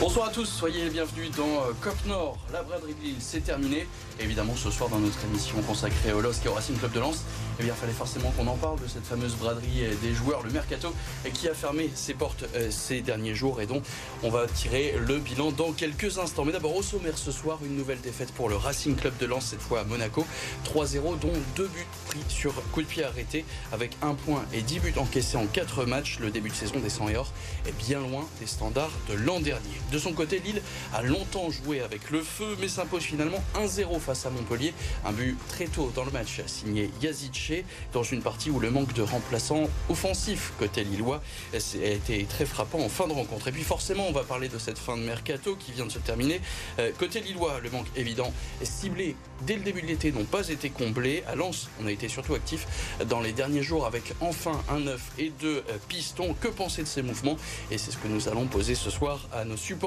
Bonsoir à tous, soyez bienvenus dans euh, Cop Nord. La braderie de Lille, c'est terminé. évidemment, ce soir, dans notre émission consacrée au LOSC et au Racing Club de Lens, eh bien, fallait forcément qu'on en parle de cette fameuse braderie des joueurs, le Mercato, qui a fermé ses portes euh, ces derniers jours et dont on va tirer le bilan dans quelques instants. Mais d'abord, au sommaire ce soir, une nouvelle défaite pour le Racing Club de Lens, cette fois à Monaco. 3-0, dont deux buts pris sur coup de pied arrêté, avec un point et 10 buts encaissés en 4 matchs. Le début de saison des 100 et or est bien loin des standards de l'an dernier. De son côté, Lille a longtemps joué avec le feu, mais s'impose finalement 1-0 face à Montpellier. Un but très tôt dans le match signé Yazidche, dans une partie où le manque de remplaçants offensifs côté lillois a été très frappant en fin de rencontre. Et puis forcément, on va parler de cette fin de mercato qui vient de se terminer. Euh, côté lillois, le manque évident ciblé dès le début de l'été n'ont pas été comblés. À Lens, on a été surtout actif dans les derniers jours avec enfin un neuf et deux euh, pistons. Que penser de ces mouvements? Et c'est ce que nous allons poser ce soir à nos supporters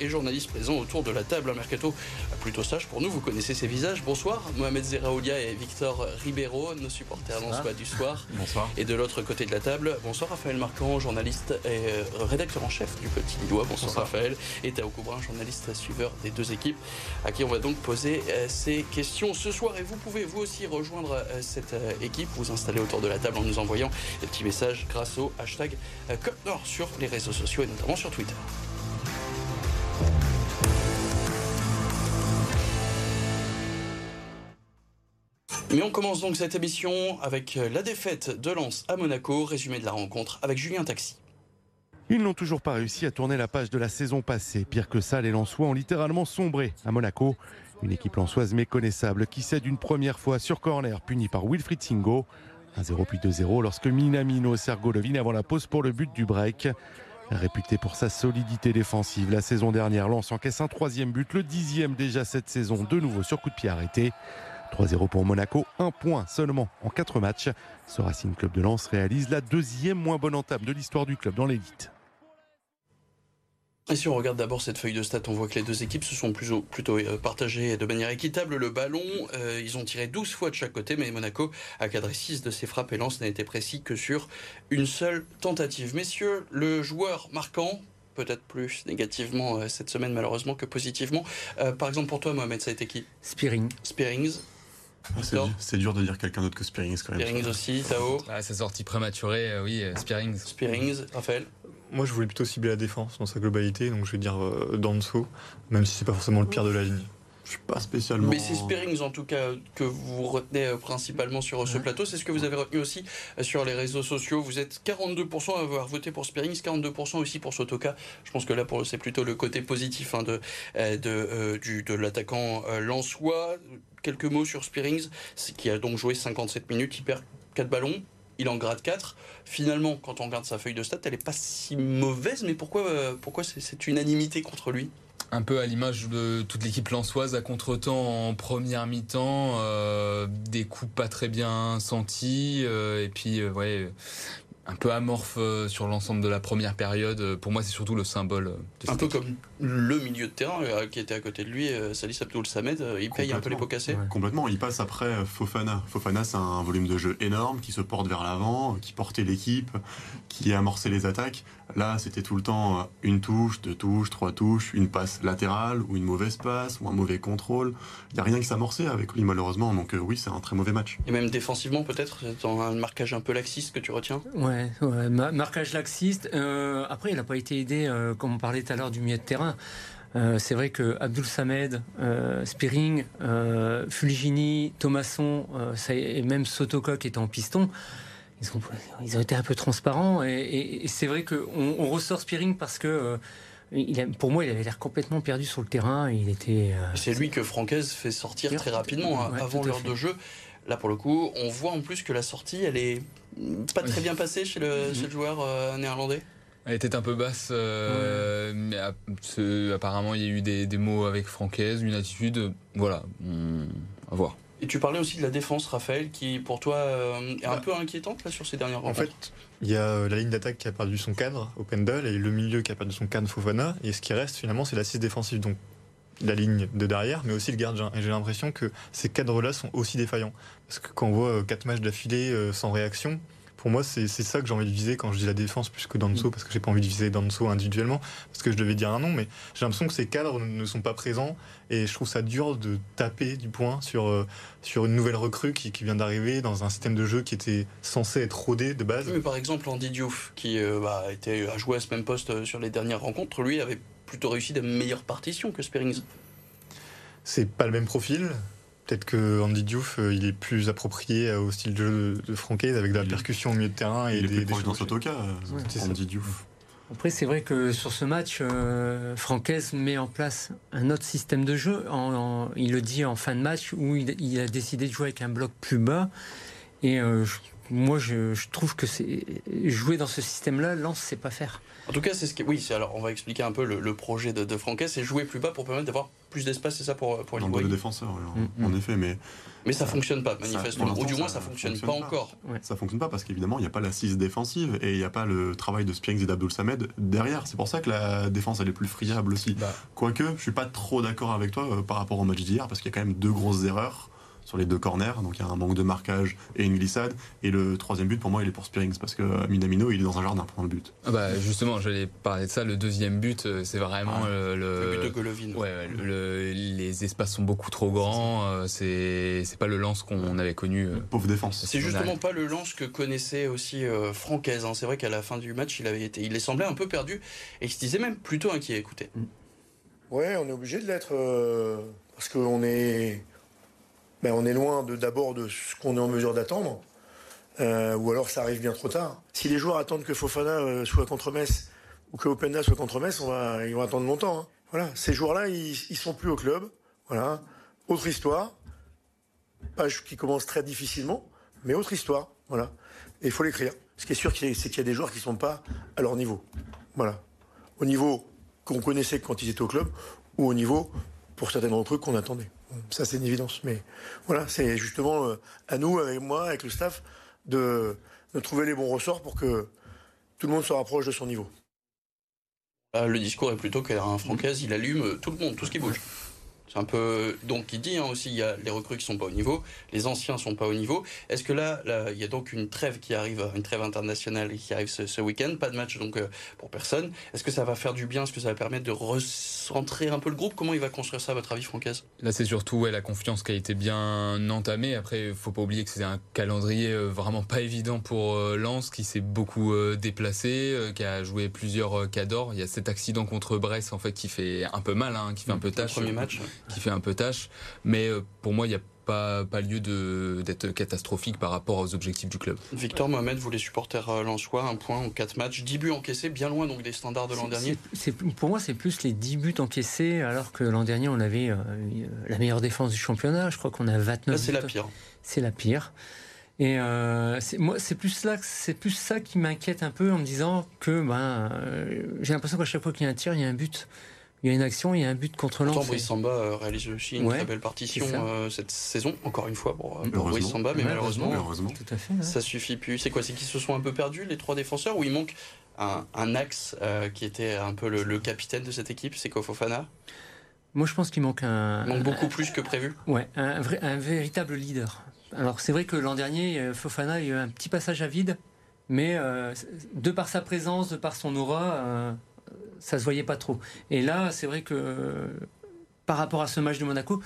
et journalistes présents autour de la table. Un mercato plutôt sage pour nous. Vous connaissez ces visages. Bonsoir, Mohamed Zeraoulia et Victor Ribeiro, nos supporters lensois du soir. Bonsoir. Et de l'autre côté de la table, bonsoir Raphaël Marquand, journaliste et euh, rédacteur en chef du Petit Lillois. Bonsoir, Raphaël. Et Tao Coubrin, journaliste suiveur des deux équipes, à qui on va donc poser euh, ces questions ce soir. Et vous pouvez vous aussi rejoindre euh, cette équipe, vous installer autour de la table en nous envoyant des petits messages grâce au hashtag Nord sur les réseaux sociaux et notamment sur Twitter. Mais on commence donc cette émission avec la défaite de Lens à Monaco, résumé de la rencontre avec Julien Taxi. Ils n'ont toujours pas réussi à tourner la page de la saison passée. Pire que ça, les Lensois ont littéralement sombré à Monaco. Une équipe lensoise méconnaissable qui cède une première fois sur corner, puni par Wilfried Singo. 1-0 puis 2-0 lorsque Minamino sert Golovin avant la pause pour le but du break. Réputé pour sa solidité défensive, la saison dernière, Lens encaisse un troisième but, le dixième déjà cette saison, de nouveau sur coup de pied arrêté. 3-0 pour Monaco, un point seulement en quatre matchs. Ce Racing Club de Lens réalise la deuxième moins bonne entame de l'histoire du club dans l'élite. Et si on regarde d'abord cette feuille de stats, on voit que les deux équipes se sont plutôt, plutôt euh, partagées de manière équitable le ballon. Euh, ils ont tiré 12 fois de chaque côté, mais Monaco a cadré 6 de ses frappes et Lens n'a été précis que sur une seule tentative. Messieurs, le joueur marquant, peut-être plus négativement euh, cette semaine malheureusement que positivement. par exemple pour toi Mohamed, ça a été qui? Spearing. Spearings. C'est dur de dire quelqu'un d'autre que Spearings quand même. Spearings aussi, Tao. Ah, sa sortie prématurée, oui, Spearings. Spearings, Raphaël. Moi, je voulais plutôt cibler la défense dans sa globalité, donc je vais dire euh, Danso, même si c'est pas forcément le pire de la ligne. Je suis pas spécialement. Mais c'est Spearings en tout cas que vous retenez euh, principalement sur ce plateau. C'est ce que vous avez retenu aussi euh, sur les réseaux sociaux. Vous êtes 42% à avoir voté pour Spearings, 42% aussi pour Sotoka. Je pense que là, c'est plutôt le côté positif hein, de, de, du, de l'attaquant Lançois. Quelques mots sur Spearings, qui a donc joué 57 minutes. Il perd 4 ballons il en grade 4. Finalement, quand on regarde sa feuille de stats, elle n'est pas si mauvaise, mais pourquoi, euh, pourquoi c'est cette unanimité contre lui? Un peu à l'image de toute l'équipe lançoise à contre-temps en première mi-temps, euh, des coups pas très bien sentis, euh, et puis ouais, un peu amorphe sur l'ensemble de la première période. Pour moi, c'est surtout le symbole. De un peu comme le milieu de terrain euh, qui était à côté de lui, Salis Abdul Samed, il paye un peu les pots cassés. Complètement, il passe après Fofana. Fofana, c'est un volume de jeu énorme qui se porte vers l'avant, qui portait l'équipe, qui a amorcé les attaques. Là, c'était tout le temps une touche, deux touches, trois touches, une passe latérale ou une mauvaise passe ou un mauvais contrôle. Il n'y a rien qui s'amorçait avec lui, malheureusement. Donc, oui, c'est un très mauvais match. Et même défensivement, peut-être, dans un marquage un peu laxiste que tu retiens? Ouais, marquage laxiste. Euh, après, il n'a pas été aidé, euh, comme on parlait tout à l'heure, du milieu de terrain. Euh, c'est vrai que Abdul Samed, Spearing, Fulgini, Thomasson et même Sotoka qui était en piston, ils ont, ils ont été un peu transparents. Et, c'est vrai qu'on on ressort Spearing parce que. Il pour moi, il avait l'air complètement perdu sur le terrain. Il était. c'est lui que Francaise fait sortir très rapidement hein, avant l'heure de jeu. Là, pour le coup, on voit en plus que la sortie, elle est pas très bien passée chez le, mhm. joueur euh, néerlandais. Elle était un peu basse, euh, mais apparemment il y a eu des, mots avec Francaise, une attitude, voilà, à voir. Et tu parlais aussi de la défense, Raphaël, qui pour toi euh, est un bah. peu inquiétante là, sur ces dernières rencontres. En fait, il y a la ligne d'attaque qui a perdu son cadre, Opendal, et le milieu qui a perdu son cadre, Fofana. Et ce qui reste finalement, c'est l'assise défensive. Donc la ligne de derrière, mais aussi le gardien. Et j'ai l'impression que ces cadres-là sont aussi défaillants. Parce que quand on voit euh, quatre matchs d'affilée euh, sans réaction, pour moi, c'est ça que j'ai envie de viser quand je dis la défense plus que Danso, mm. parce que j'ai pas envie de viser Danso individuellement, parce que je devais dire un nom, mais j'ai l'impression que ces cadres ne sont pas présents et je trouve ça dur de taper du point sur, euh, sur une nouvelle recrue qui, qui vient d'arriver dans un système de jeu qui était censé être rodé de base. Oui, par exemple, Andy Diouf, qui euh, bah, était, a joué à ce même poste euh, sur les dernières rencontres, lui avait plutôt réussi des meilleures partitions que Spearings. C'est pas le même profil. Peut-être que Andy Diouf, euh, il est plus approprié au style de jeu de Francaise avec de la percussion au milieu de terrain et il des, est plus dans ce cas, Andy Diouf. Après, c'est vrai que sur ce match, euh, met en place un autre système de jeu. il le dit en fin de match où il, a décidé de jouer avec un bloc plus bas. Et euh, moi, je, trouve que c'est jouer dans ce système-là, Lance, c'est pas faire. En tout cas, c'est ce qui. Oui, alors on va expliquer un peu le, projet de, de c'est jouer plus bas pour permettre d'avoir plus d'espace, c'est ça pour pour les défenseurs, en, mm. effet, mais. Mais ça fonctionne pas, manifestement. Ou du moins, ça, fonctionne, pas, encore. Ça fonctionne pas parce qu'évidemment, il n'y a pas l'assise défensive et il n'y a pas le travail de Spiangs et d'Abdul Samed derrière. C'est pour ça que la défense, elle est plus friable aussi. Bah. Quoique, je suis pas trop d'accord avec toi euh, par rapport au match d'hier parce qu'il y a quand même deux grosses erreurs sur les deux corners. Donc il y a un manque de marquage et une glissade. Et le troisième but, pour moi, il est pour Spearings parce que Minamino, il est dans un jardin pendant le but. Ah bah justement, j'allais parler de ça. Le deuxième but, euh, c'est vraiment le, le, but de Golovin. Ouais, les espaces sont beaucoup trop grands. Euh, c'est c'est pas le lance qu'on avait connu. Euh. Pauvre défense. C'est justement pas le lance que connaissait aussi euh, Francaise. Hein. C'est vrai qu'à la fin du match, il avait été, il semblait un peu perdu et il se disait même plutôt inquiet. Écoutez. Ouais, on est obligé de l'être parce qu'on est ben, on est loin d'abord de, ce qu'on est en mesure d'attendre, euh, ou alors ça arrive bien trop tard. Si les joueurs attendent que Fofana euh, soit contre Metz ou que Openda soit contre Metz, on va, ils vont attendre longtemps. Hein. Voilà, ces joueurs-là, ils, ne sont plus au club. Voilà, autre histoire, page qui commence très difficilement, mais autre histoire. Voilà, et il faut l'écrire. Ce qui est sûr, c'est qu'il y a des joueurs qui sont pas à leur niveau. Voilà, au niveau qu'on connaissait quand ils étaient au club, ou au niveau pour certaines recrues qu'on attendait. Ça, c'est une évidence. Mais voilà, c'est justement euh, à nous, avec moi, avec le staff, de, trouver les bons ressorts pour que tout le monde se rapproche de son niveau. Le discours est plutôt qu'un Francaise, il allume tout le monde, tout ce qui bouge. C'est un peu donc il dit hein, aussi il y a les recrues qui sont pas au niveau, les anciens sont pas au niveau. Est-ce que là, il y a donc une trêve qui arrive, une trêve internationale qui arrive ce, week-end, pas de match donc euh, pour personne. Est-ce que ça va faire du bien? Est-ce que ça va permettre de recentrer un peu le groupe? Comment il va construire ça à votre avis, Francaise? Là, c'est surtout ouais, la confiance qui a été bien entamée. Après, il faut pas oublier que c'est un calendrier euh, vraiment pas évident pour euh, Lens qui s'est beaucoup déplacé, qui a joué plusieurs cadors. Il y a cet accident contre Brest en fait qui fait un peu mal, hein, qui fait un peu tâche. premier match qui fait un peu tâche. Mais euh, pour moi, il n'y a pas, pas lieu d'être catastrophique par rapport aux objectifs du club. Victor Mohamed, vous les supporters euh, lensois, un point en quatre matchs, 10 buts encaissés, bien loin donc des standards de l'an dernier. pour moi, c'est plus les 10 buts encaissés, alors que l'an dernier, on avait euh, la meilleure défense du championnat. Je crois qu'on a 29 Là, c'est la pire. C'est la pire. Et moi, c'est plus là, c'est plus ça qui m'inquiète un peu en me disant que ben, j'ai l'impression qu'à chaque fois qu'il y a un tir, il y a un but il y a une action, il y a un but contre Lens. Brice Samba euh, réalise aussi une très belle partition euh, cette saison, encore une fois pour, pour Brice Samba, mais malheureusement, Tout à fait, ça suffit plus. C'est quoi C'est qu'ils se sont un peu perdus, les trois défenseurs, ou il manque un, axe euh, qui était un peu le, capitaine de cette équipe, c'est Kofofana? Moi, je pense qu'il manque un. Il manque beaucoup plus que prévu Ouais, un, vrai, un véritable leader. Alors, c'est vrai que l'an dernier, Fofana, il y a eu un petit passage à vide, mais de par sa présence, de par son aura ça se voyait pas trop. Et là, c'est vrai que par rapport à ce match de Monaco,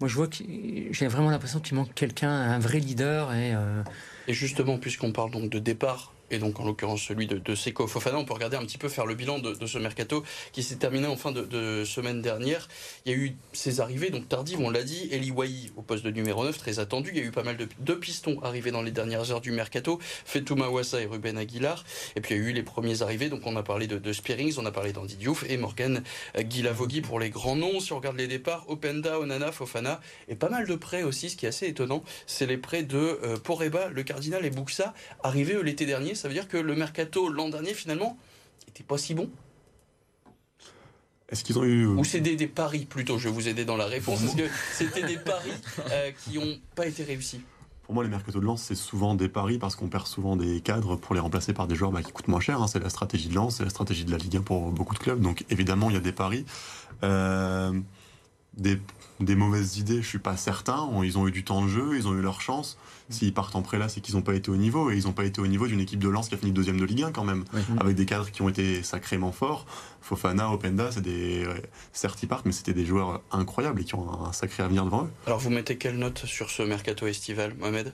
moi je vois que j'ai vraiment l'impression qu'il manque quelqu'un, un vrai leader. Et, euh, et justement, puisqu'on parle donc de départ et donc en l'occurrence celui de, de Seko Fofana. On peut regarder un petit peu faire le bilan de, ce mercato qui s'est terminé en fin de, semaine dernière. Il y a eu ces arrivées, donc tardives, on l'a dit. Eli Wahi au poste de numéro 9, très attendu. Il y a eu pas mal de, pistons arrivés dans les dernières heures du mercato. Fetouma Wassa et Ruben Aguilar. Et puis il y a eu les premiers arrivés, donc on a parlé de, Spearings, on a parlé d'Andy Diouf et Morgan Guilavogui pour les grands noms. Si on regarde les départs, Openda, Onana, Fofana et pas mal de prêts aussi, ce qui est assez étonnant, c'est les prêts de euh, Poreba, le Cardinal et Buxa arrivés l'été dernier ça veut dire que le mercato l'an dernier, finalement, n'était pas si bon est-ce qu'ils ont eu. Ou c'est des, paris plutôt, je vais vous aider dans la réponse, parce que c'était des paris euh, qui n'ont pas été réussis. Pour moi, les mercato de lance, c'est souvent des paris parce qu'on perd souvent des cadres pour les remplacer par des joueurs bah, qui coûtent moins cher. Hein. C'est la stratégie de lance, c'est la stratégie de la Ligue 1 pour beaucoup de clubs. Donc évidemment, il y a des paris. Euh, des, des mauvaises idées, je suis pas certain. Ils ont eu du temps de jeu, ils ont eu leur chance. S'ils partent en prêt là, c'est qu'ils n'ont pas été au niveau. Et ils n'ont pas été au niveau d'une équipe de Lens qui a fini deuxième de Ligue 1 quand même. Oui. Avec des cadres qui ont été sacrément forts. Fofana, Openda, c'est des. ouais, certes, ils partent, mais c'était des joueurs incroyables et qui ont un sacré avenir devant eux. Alors vous mettez quelle note sur ce mercato estival, Mohamed?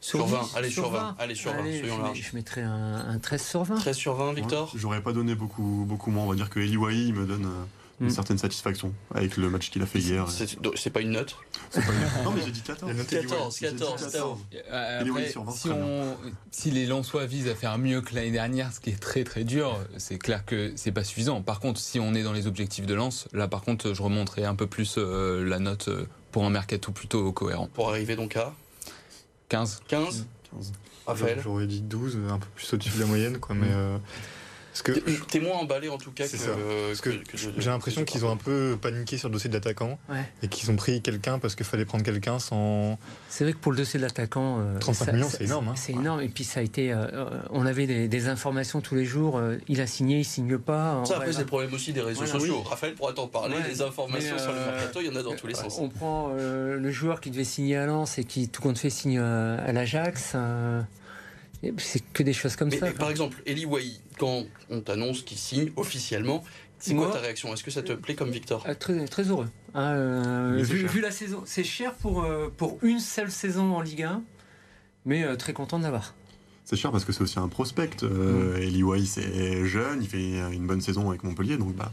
Sur 20, allez, sur 20, allez, sur 20, Allez, soyons je, je mettrais un, un 13 sur 20. 13 sur 20, Victor? J'aurais pas donné beaucoup, beaucoup moins. On va dire que Eli Wahi il me donne euh, une Mm. certaine satisfaction avec le match qu'il a fait hier. C'est pas une note C'est pas une- Non, mais j'ai dit 14. Il a noté Eli Wahi. 14, J'ai dit 14, 14. Euh, Il est après, oui, sur vingt, si, très on, si les Lensois visent à faire mieux que l'année dernière, ce qui est très très dur, c'est clair que c'est pas suffisant. Par contre, si on est dans les objectifs de Lens, là par contre, je remonterai un peu plus euh, la note euh, pour un mercato plutôt cohérent. Pour arriver donc à 15. 15 15. Raphaël J'aurais dit 12, un peu plus au-dessus de la moyenne, quoi. Mais euh, parce que T'es- moins emballé en tout cas que. Parce que que- que de- j'ai l'impression qu'ils ont un peu paniqué sur le dossier de l'attaquant Ouais. et qu'ils ont pris quelqu'un parce qu'il fallait prendre quelqu'un sans. C'est vrai que pour le dossier de l'attaquant, euh, 35 ça- millions, c'est énorme, hein. C'est énorme. Et puis ça a été, euh, euh, on avait des, des informations tous les jours. euh, il a signé, il signe pas. Ça, après, c'est le problème aussi des réseaux Voilà, sociaux. oui. Raphaël pourra t'en parler. Ouais. Les informations sur le euh, mercato, il y en a dans tous les sens. On prend euh, le joueur qui devait signer à Lens et qui tout compte fait signe à, à l'Ajax. Euh, et c'est que des choses comme Mais, ça. mais par exemple, Eli Wahi, quand on t'annonce qu'il signe officiellement, c'est quoi ta réaction? Est-ce que ça te plaît comme Victor? Ah, très, très heureux. Ah, euh, vu, la saison, c'est cher pour, euh, pour une seule saison en Ligue 1, mais euh, très content de l'avoir. C'est cher parce que c'est aussi un prospect. Euh, Eli Wahi, c'est jeune, il fait une bonne saison avec Montpellier, donc bah,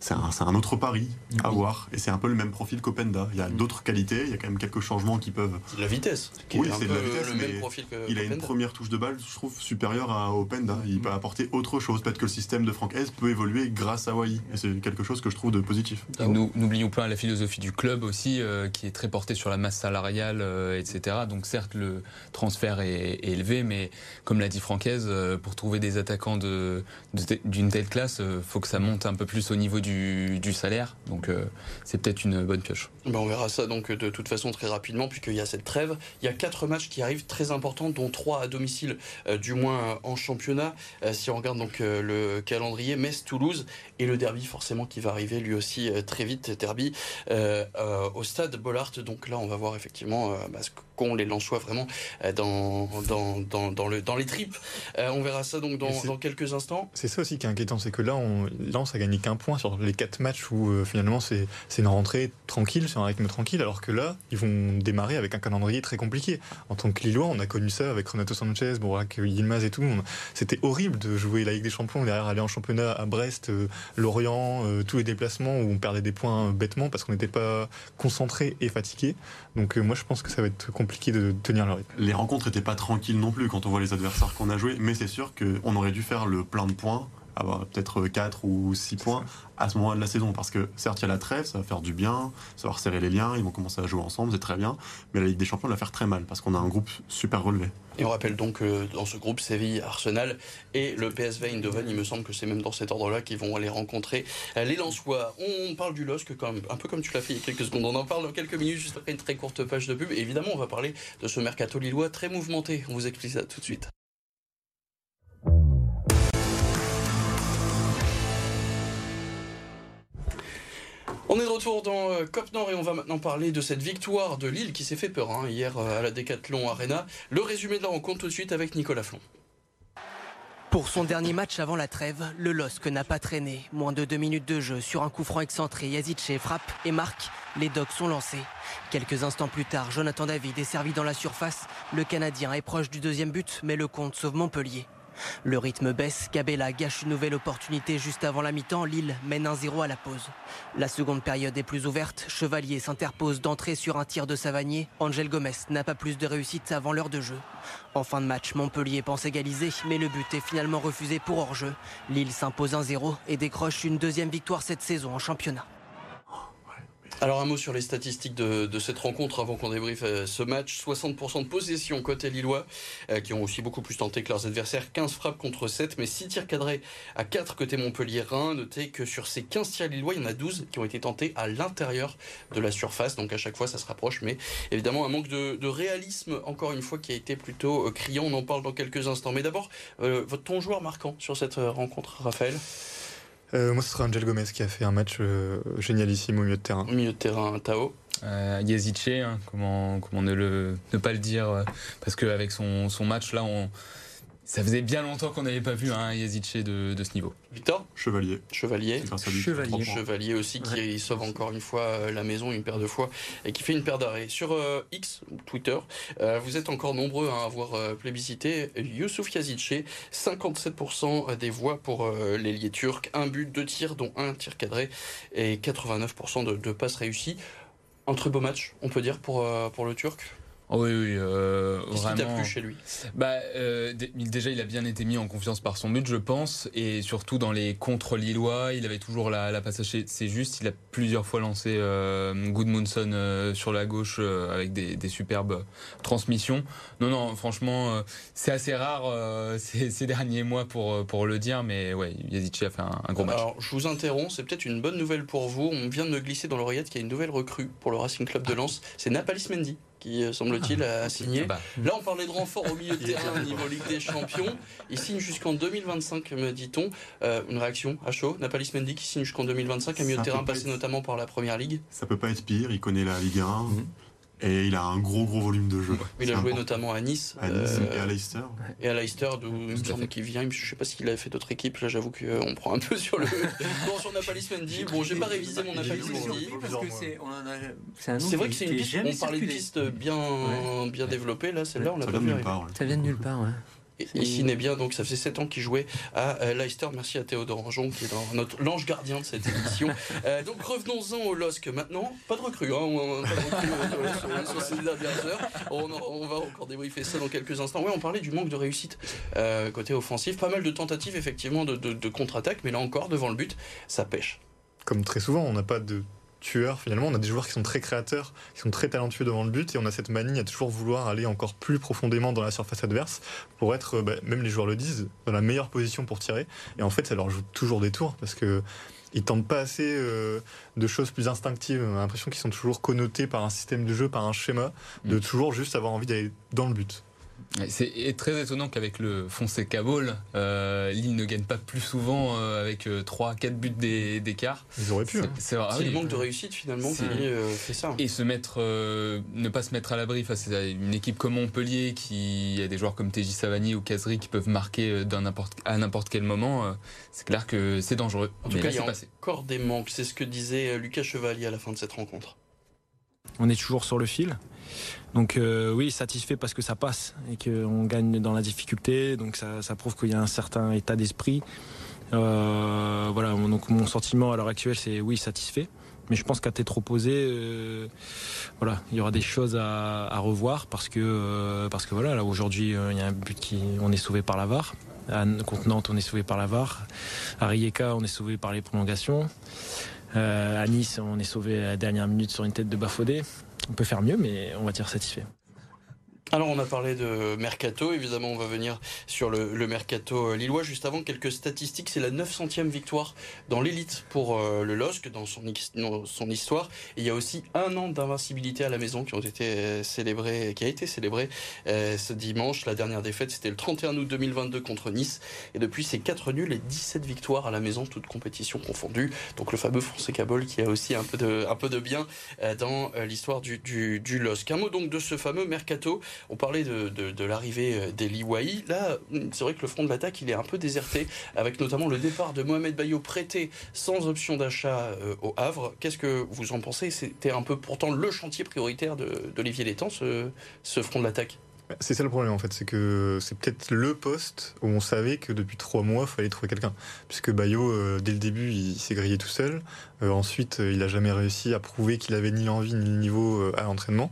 c'est un, autre pari à voir. Et c'est un peu le même profil qu'Openda. Il y a d'autres qualités, il y a quand même quelques changements qui peuvent. La vitesse. Qui Oui, est un c'est de peu la vitesse, le même profil que Il a une première touche de balle, je trouve, supérieure à Openda. Il peut apporter autre chose. Peut-être que le système de Franck Hez peut évoluer grâce à Wahi. Et c'est quelque chose que je trouve de positif. Nous- N'oublions pas la philosophie du club aussi, euh, qui est très portée sur la masse salariale, euh, etc. Donc certes, le transfert est, est élevé, mais comme l'a dit Francaise, euh, pour trouver des attaquants de- de- d'une telle classe, il faut que ça monte un peu plus au niveau du, du salaire. Donc euh, c'est peut-être une bonne pioche. Ben, on verra ça donc de toute façon très rapidement puisqu'il y a cette trêve. Il y a quatre matchs qui arrivent très importants, dont trois à domicile, euh, du moins euh, en championnat. Euh, si on regarde donc euh, le calendrier, Metz-Toulouse et le derby forcément qui va arriver lui aussi euh, très vite, derby euh, euh, au stade Bollard. Donc là on va voir effectivement euh, bah, ce qu'ont les Lensois vraiment euh, dans, dans, dans, dans le, dans les tripes. Euh, on verra ça donc dans, dans quelques instants. C'est ça aussi qui est inquiétant, c'est que là, on, Lens a gagné qu'un point sur les quatre matchs où euh, finalement c'est c'est une rentrée tranquille, sur un rythme tranquille, alors que là, ils vont démarrer avec un calendrier très compliqué. En tant que Lillois, on a connu ça avec Renato Sanchez, Borak Yilmaz et tout. C'était horrible de jouer la Ligue des Champions, derrière aller en championnat à Brest, euh, Lorient, euh, tous les déplacements où on perdait des points bêtement parce qu'on n'était pas concentré et fatigué. Donc moi, je pense que ça va être compliqué de tenir le rythme. Les rencontres n'étaient pas tranquilles non plus quand on voit les adversaires qu'on a joués, mais c'est sûr qu'on aurait dû faire le plein de points, avoir peut-être 4 ou 6 points à ce moment de la saison, parce que certes il y a la trêve, ça va faire du bien, ça va resserrer les liens, ils vont commencer à jouer ensemble, c'est très bien, mais la Ligue des Champions va faire très mal, parce qu'on a un groupe super relevé. Et on rappelle donc que dans ce groupe Séville, Arsenal et le PSV Eindhoven, il me semble que c'est même dans cet ordre-là qu'ils vont aller rencontrer euh, les Lensois. On parle du LOSC même, un peu comme tu l'as fait il y a quelques secondes. On en parle dans quelques minutes, juste après une très courte page de pub. Et évidemment, on va parler de ce mercato lillois très mouvementé. On vous explique ça tout de suite. On est de retour dans euh, Cop Nord et on va maintenant parler de cette victoire de Lille qui s'est fait peur hein, hier euh, à la Decathlon Arena. Le résumé de la rencontre tout de suite avec Nicolas Flon. Pour son dernier match avant la trêve, le LOSC n'a pas traîné. Moins de deux minutes de jeu sur un coup franc excentré, Yazice frappe et marque. Les Dogs sont lancés. Quelques instants plus tard, Jonathan David est servi dans la surface. Le Canadien est proche du deuxième but, mais le compte sauve Montpellier. Le rythme baisse, Cabella gâche une nouvelle opportunité juste avant la mi-temps, Lille mène 1-0 à la pause. La seconde période est plus ouverte, Chevalier s'interpose d'entrée sur un tir de Savanier, Angel Gomez n'a pas plus de réussite avant l'heure de jeu. En fin de match, Montpellier pense égaliser, mais le but est finalement refusé pour hors-jeu. Lille s'impose 1-0 et décroche une deuxième victoire cette saison en championnat. Alors un mot sur les statistiques de, de cette rencontre avant qu'on débriefe euh, ce match. 60% de possession côté Lillois, euh, qui ont aussi beaucoup plus tenté que leurs adversaires. 15 frappes contre 7, mais 6 tirs cadrés à 4 côté Montpellier-Rhin. Notez que sur ces 15 tirs Lillois, il y en a 12 qui ont été tentés à l'intérieur de la surface. Donc à chaque fois, ça se rapproche. Mais évidemment, un manque de, de réalisme, encore une fois, qui a été plutôt euh, criant. On en parle dans quelques instants. Mais d'abord, euh, votre ton joueur marquant sur cette euh, rencontre, Raphaël? Euh, moi, ce sera Angel Gomez qui a fait un match euh, génialissime au milieu de terrain. Au milieu de terrain, Tao. Euh, Yezice, hein, comment, comment ne, le, ne pas le dire euh, Parce qu'avec son, son match là, on, ça faisait bien longtemps qu'on n'avait pas vu un Yezice de, de ce niveau. Victor Chevalier. Chevalier. Chevalier. Chevalier aussi qui sauve encore une fois euh, la maison une paire de fois et qui fait une paire d'arrêts. Sur euh, X, Twitter, euh, vous êtes encore nombreux à avoir euh, plébiscité Youssouf Yazice, 57% des voix pour euh, l'ailier turc, un but, deux tirs dont un tir cadré et 89% de, de passes réussies. Un très beau match, on peut dire, pour, euh, pour le turc? Oh oui, oui, euh, Qu'est-ce qui t'a plu chez lui Bah, euh, dé- déjà, il a bien été mis en confiance par son but, je pense, et surtout dans les contre lillois, il avait toujours la, la passe. C'est juste, il a plusieurs fois lancé euh, Goodmunson euh, sur la gauche euh, avec des, des superbes transmissions. Non, non, franchement, euh, c'est assez rare euh, ces, ces derniers mois pour euh, pour le dire, mais ouais, Yazici a fait un, un gros match. Alors, je vous interromps, c'est peut-être une bonne nouvelle pour vous. On vient de me glisser dans l'oreillette qu'il y a une nouvelle recrue pour le Racing Club de Lens. C'est Napalis Mendy qui, euh, semble-t-il, a signé. Bah, Là, on parlait de renfort au milieu de terrain au niveau Ligue des Champions. Il signe jusqu'en 2025, me dit-on. Euh, une réaction à chaud Napalis Mendy qui signe jusqu'en 2025, un milieu de terrain passé être- notamment par la Première Ligue. Ça peut pas être pire, il connaît la Ligue 1 Mhm. Et il a un gros gros volume de jeu. Il C'est a joué important. notamment à Nice, à Nice euh, et à Leicester. et à Leicester, d'où il me semble qu'il vient. Je sais pas s'il avait fait d'autres équipes. Là, j'avoue qu'on prend un peu sur le. bon, sur Napalis Mendy. Bon, j'ai pas révisé mon Napalis Mendy. c'est a- un vrai que c'est une piste. On parlait de pistes bien, bien développées. Là, celle-là, on l'a Ça pas vu. Ça vient de nulle part, ouais. Il signait bien, donc ça faisait 7 ans qu'il jouait à euh, Leicester. Merci à Théodore Anjon qui est dans notre l'ange gardien de cette émission. Euh, donc revenons-en au LOSC maintenant. Pas de recrue, hein, on, pas de recrue euh, sur, sur ces dernières heures. On, va encore débriefer ça dans quelques instants. Ouais, on parlait du manque de réussite euh, côté offensif. Pas mal de tentatives effectivement de, de- de contre-attaque, mais là encore devant le but, ça pêche. Comme très souvent, on n'a pas de tueurs finalement, on a des joueurs qui sont très créateurs, qui sont très talentueux devant le but et on a cette manie à toujours vouloir aller encore plus profondément dans la surface adverse pour être, euh, bah, même les joueurs le disent, dans la meilleure position pour tirer et en fait ça leur joue toujours des tours parce que ils tentent pas assez euh, de choses plus instinctives. On a l'impression qu'ils sont toujours connotés par un système de jeu, par un schéma, de Mm. toujours juste avoir envie d'aller dans le but. C'est très étonnant qu'avec le Fonseca Ball, euh, Lille ne gagne pas plus souvent euh, avec 3-4 buts d'é- d'écart. Ils auraient pu. C'est- hein. ah C'est oui. le manque de réussite finalement qui C'est- euh, fait ça. Et se mettre, euh, ne pas se mettre à l'abri face à une équipe comme Montpellier, qui a des joueurs comme TJ Savani ou Kazri qui peuvent marquer euh, d'un n'importe- à n'importe quel moment, euh, c'est clair que c'est dangereux. En tout Mais cas, là, il y a passé. encore des manques. C'est ce que disait euh, Lucas Chevalier à la fin de cette rencontre. on est toujours sur le fil. Donc euh, oui, satisfait parce que ça passe et qu'on gagne dans la difficulté. Donc ça, prouve qu'il y a un certain état d'esprit. Euh, voilà, donc mon sentiment à l'heure actuelle, c'est oui, satisfait. Mais je pense qu'à tête reposée, euh, voilà, il y aura des choses à, revoir parce que parce que voilà, là aujourd'hui, il y a un but qui, on est sauvé par la VAR. À contre Nantes, on est sauvé par la VAR. À Rijeka, on est sauvé par les prolongations. À Nice, on est sauvé à la dernière minute sur une tête de Bafodé. On peut faire mieux, mais on va dire satisfait. Alors on a parlé de Mercato, évidemment on va venir sur le, le Mercato euh, lillois. Juste avant, quelques statistiques, c'est la 900e victoire dans l'élite pour euh, le LOSC, dans son, son histoire. Il y a aussi un an d'invincibilité à la maison qui ont été euh, célébrés, qui a été célébré ce dimanche. La dernière défaite c'était le 31 août 2022 contre Nice. Et depuis c'est 4 nuls et 17 victoires à la maison, toutes compétitions confondues. Donc le fameux Fonseca Ball qui a aussi un peu de, un peu de bien dans l'histoire du, du, du LOSC. Un mot donc de ce fameux Mercato. On parlait de, l'arrivée euh, des Liwaï. Là, c'est vrai que le front de l'attaque, est un peu déserté, avec notamment le départ de Mohamed Bayo prêté sans option d'achat euh, au Havre. Qu'est-ce que vous en pensez? C'était un peu pourtant le chantier prioritaire d'Olivier Létang, ce, front de l'attaque? C'est ça le problème en fait, c'est que c'est peut-être le poste où on savait que depuis trois mois, il fallait trouver quelqu'un. Puisque Bayo, euh, dès le début, il s'est grillé tout seul. Ensuite, il n'a jamais réussi à prouver qu'il avait ni l'envie ni le niveau à l'entraînement.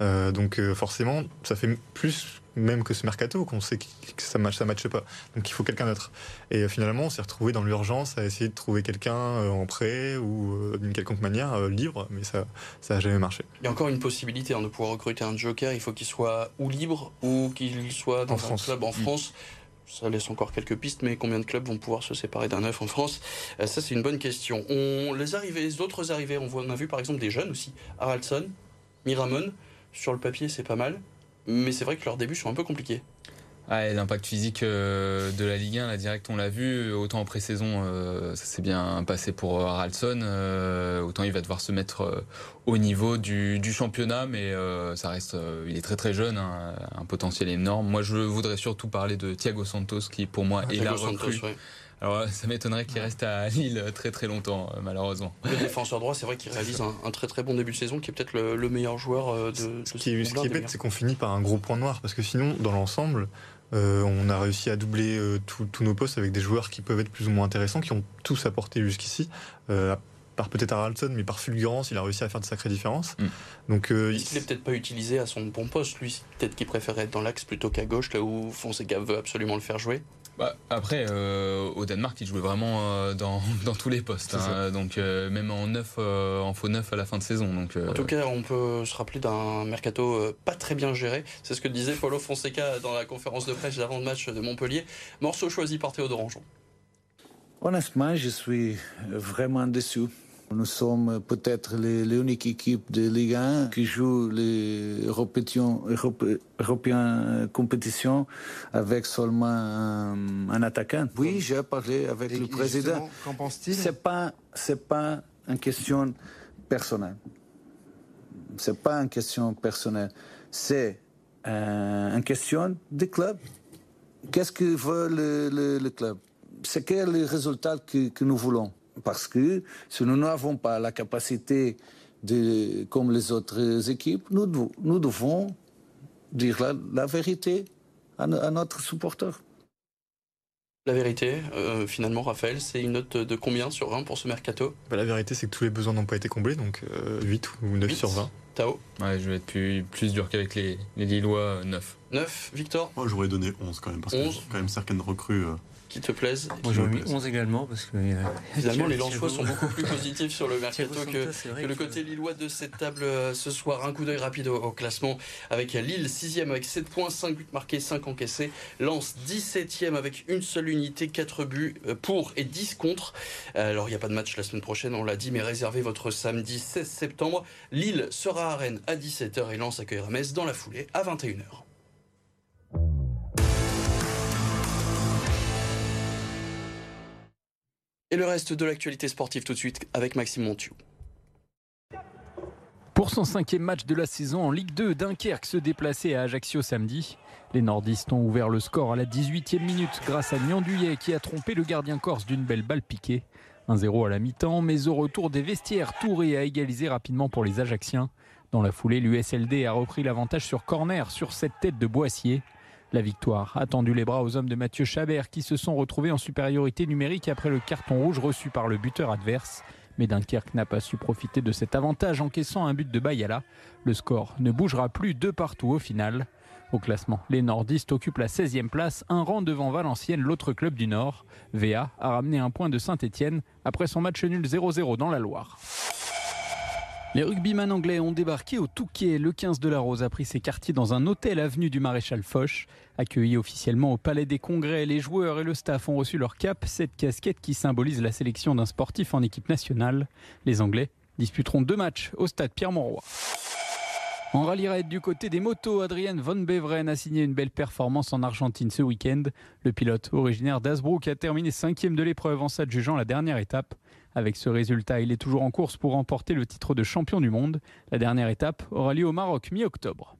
Euh, donc euh, forcément, ça fait plus même que ce mercato qu'on sait que ça matche, ça matche pas. Donc il faut quelqu'un d'autre. Et euh, finalement, on s'est retrouvé dans l'urgence à essayer de trouver quelqu'un en prêt ou d'une quelconque manière libre, mais ça, ça a jamais marché. Il y a encore une possibilité hein, de pouvoir recruter un joker. Il faut qu'il soit ou libre ou qu'il soit dans En un France. club en France. Ça laisse encore quelques pistes, mais combien de clubs vont pouvoir se séparer d'un neuf en France? Euh, Ça, c'est une bonne question. On, les arrivées, les autres arrivées, on, voit, on a vu par exemple des jeunes aussi. Haraldson, Miramon, sur le papier, c'est pas mal. Mais c'est vrai que leurs débuts sont un peu compliqués. Ah, l'impact physique euh, de la Ligue 1, la direct, on l'a vu. Autant en pré-saison, euh, ça s'est bien passé pour Haraldson. Euh, autant il va devoir se mettre au niveau du, championnat, mais ça reste. il est très très jeune, hein, un potentiel énorme. Moi, je voudrais surtout parler de Thiago Santos, qui pour moi ah, est la recrue. Alors ça m'étonnerait qu'il reste à Lille très très longtemps, malheureusement. Le défenseur droit, c'est vrai qu'il réalise un, très très bon début de saison, qui est peut-être le, meilleur joueur de, ce, qui, ce qui est bête, c'est qu'on finit par un gros point noir, parce que sinon, dans l'ensemble, euh, on a réussi à doubler euh, tous nos postes avec des joueurs qui peuvent être plus ou moins intéressants, qui ont tous apporté jusqu'ici. Euh, par peut-être Haraldson, mais par fulgurance, il a réussi à faire de sacrées différences. Mm. Donc, il n'est peut-être pas utilisé à son bon poste, lui? Peut-être qu'il préférait être dans l'axe plutôt qu'à gauche, là où Fonseca veut absolument le faire jouer. Bah, après, euh, au Danemark, il jouait vraiment euh, dans, dans, tous les postes. Hein. donc euh, même en neuf, en faux neuf à la fin de saison. Donc, En tout cas, on peut se rappeler d'un mercato pas très bien géré. C'est ce que disait Paulo Fonseca dans la conférence de presse avant le match de Montpellier. Morceau choisi par Théodore Anjon. Honnêtement, je suis vraiment déçu. Nous sommes peut-être l'unique équipe de Ligue 1 qui joue les européens, compétitions avec seulement un, attaquant. Oui, j'ai parlé avec le président. Qu'en pense-t-il C'est pas, c'est pas une question personnelle. C'est pas une question personnelle. C'est euh, une question du club. Qu'est-ce que veut le, club? C'est quel le résultat que nous voulons? Parce que si nous n'avons pas la capacité de, comme les autres équipes, nous, nous devons dire la, vérité à, notre supporter. La vérité, euh, finalement, Raphaël, c'est une note de combien sur 20 pour ce mercato? Bah, La vérité, c'est que tous les besoins n'ont pas été comblés, donc 8 euh, ou 9 sur 20. Tao? Ouais, Je vais être plus, plus dur qu'avec les, les Lillois, 9. 9, Victor Moi, j'aurais donné 11 quand même, parce 11. que quand même certaines recrues. Euh, qui te plaisent Moi j'aurais mis 11 également parce que euh, finalement les Lensois sont beaucoup plus positifs sur le mercato que, le côté lillois de cette table euh, ce soir. Un coup d'œil rapide au, classement avec Lille 6ème avec 7 points, 5 buts marqués, 5 encaissés. Lens 17ème avec une seule unité, 4 buts euh, pour et 10 contre. Alors il n'y a pas de match la semaine prochaine, on l'a dit, mais réservez votre samedi 16 septembre. Lille sera à Rennes à 17h et Lens accueillera Metz dans la foulée à 21h. Et le reste de l'actualité sportive tout de suite avec Maxime Montiou. Pour son cinquième match de la saison en Ligue 2, Dunkerque se déplaçait à Ajaccio samedi. Les nordistes ont ouvert le score à la 18e minute grâce à Niandouillet qui a trompé le gardien corse d'une belle balle piquée. 1-0 à la mi-temps, mais au retour des vestiaires, Touré a égalisé rapidement pour les Ajacciens. Dans la foulée, l'USLD a repris l'avantage sur corner sur cette tête de Boissier. La victoire a tendu les bras aux hommes de Mathieu Chabert qui se sont retrouvés en supériorité numérique après le carton rouge reçu par le buteur adverse. Mais Dunkerque n'a pas su profiter de cet avantage encaissant un but de Bayala. Le score ne bougera plus de partout au final. Au classement, les nordistes occupent la 16e place, un rang devant Valenciennes, l'autre club du Nord. VA a ramené un point de Saint-Etienne après son match nul 0-0 dans la Loire. Les rugbyman anglais ont débarqué au Touquet. Le 15 de la Rose a pris ses quartiers dans un hôtel avenue du Maréchal Foch. Accueillis officiellement au Palais des Congrès, les joueurs et le staff ont reçu leur cap, cette casquette qui symbolise la sélection d'un sportif en équipe nationale. Les Anglais disputeront deux matchs au stade Pierre-Mauroy. En rallye raid du côté des motos, Adrienne Von Beveren a signé une belle performance en Argentine ce week-end. Le pilote originaire d'Asbrook a terminé cinquième de l'épreuve en s'adjugeant la dernière étape. Avec ce résultat, il est toujours en course pour remporter le titre de champion du monde. La dernière étape aura lieu au Maroc mi-octobre.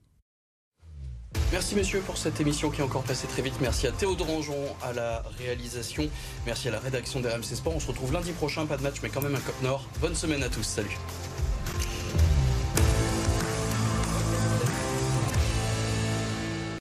Merci messieurs pour cette émission qui est encore passée très vite. Merci à Théodore Anjon à la réalisation. Merci à la rédaction d'RMC Sport. On se retrouve lundi prochain, pas de match mais quand même un Cop Nord. Bonne semaine à tous. Salut.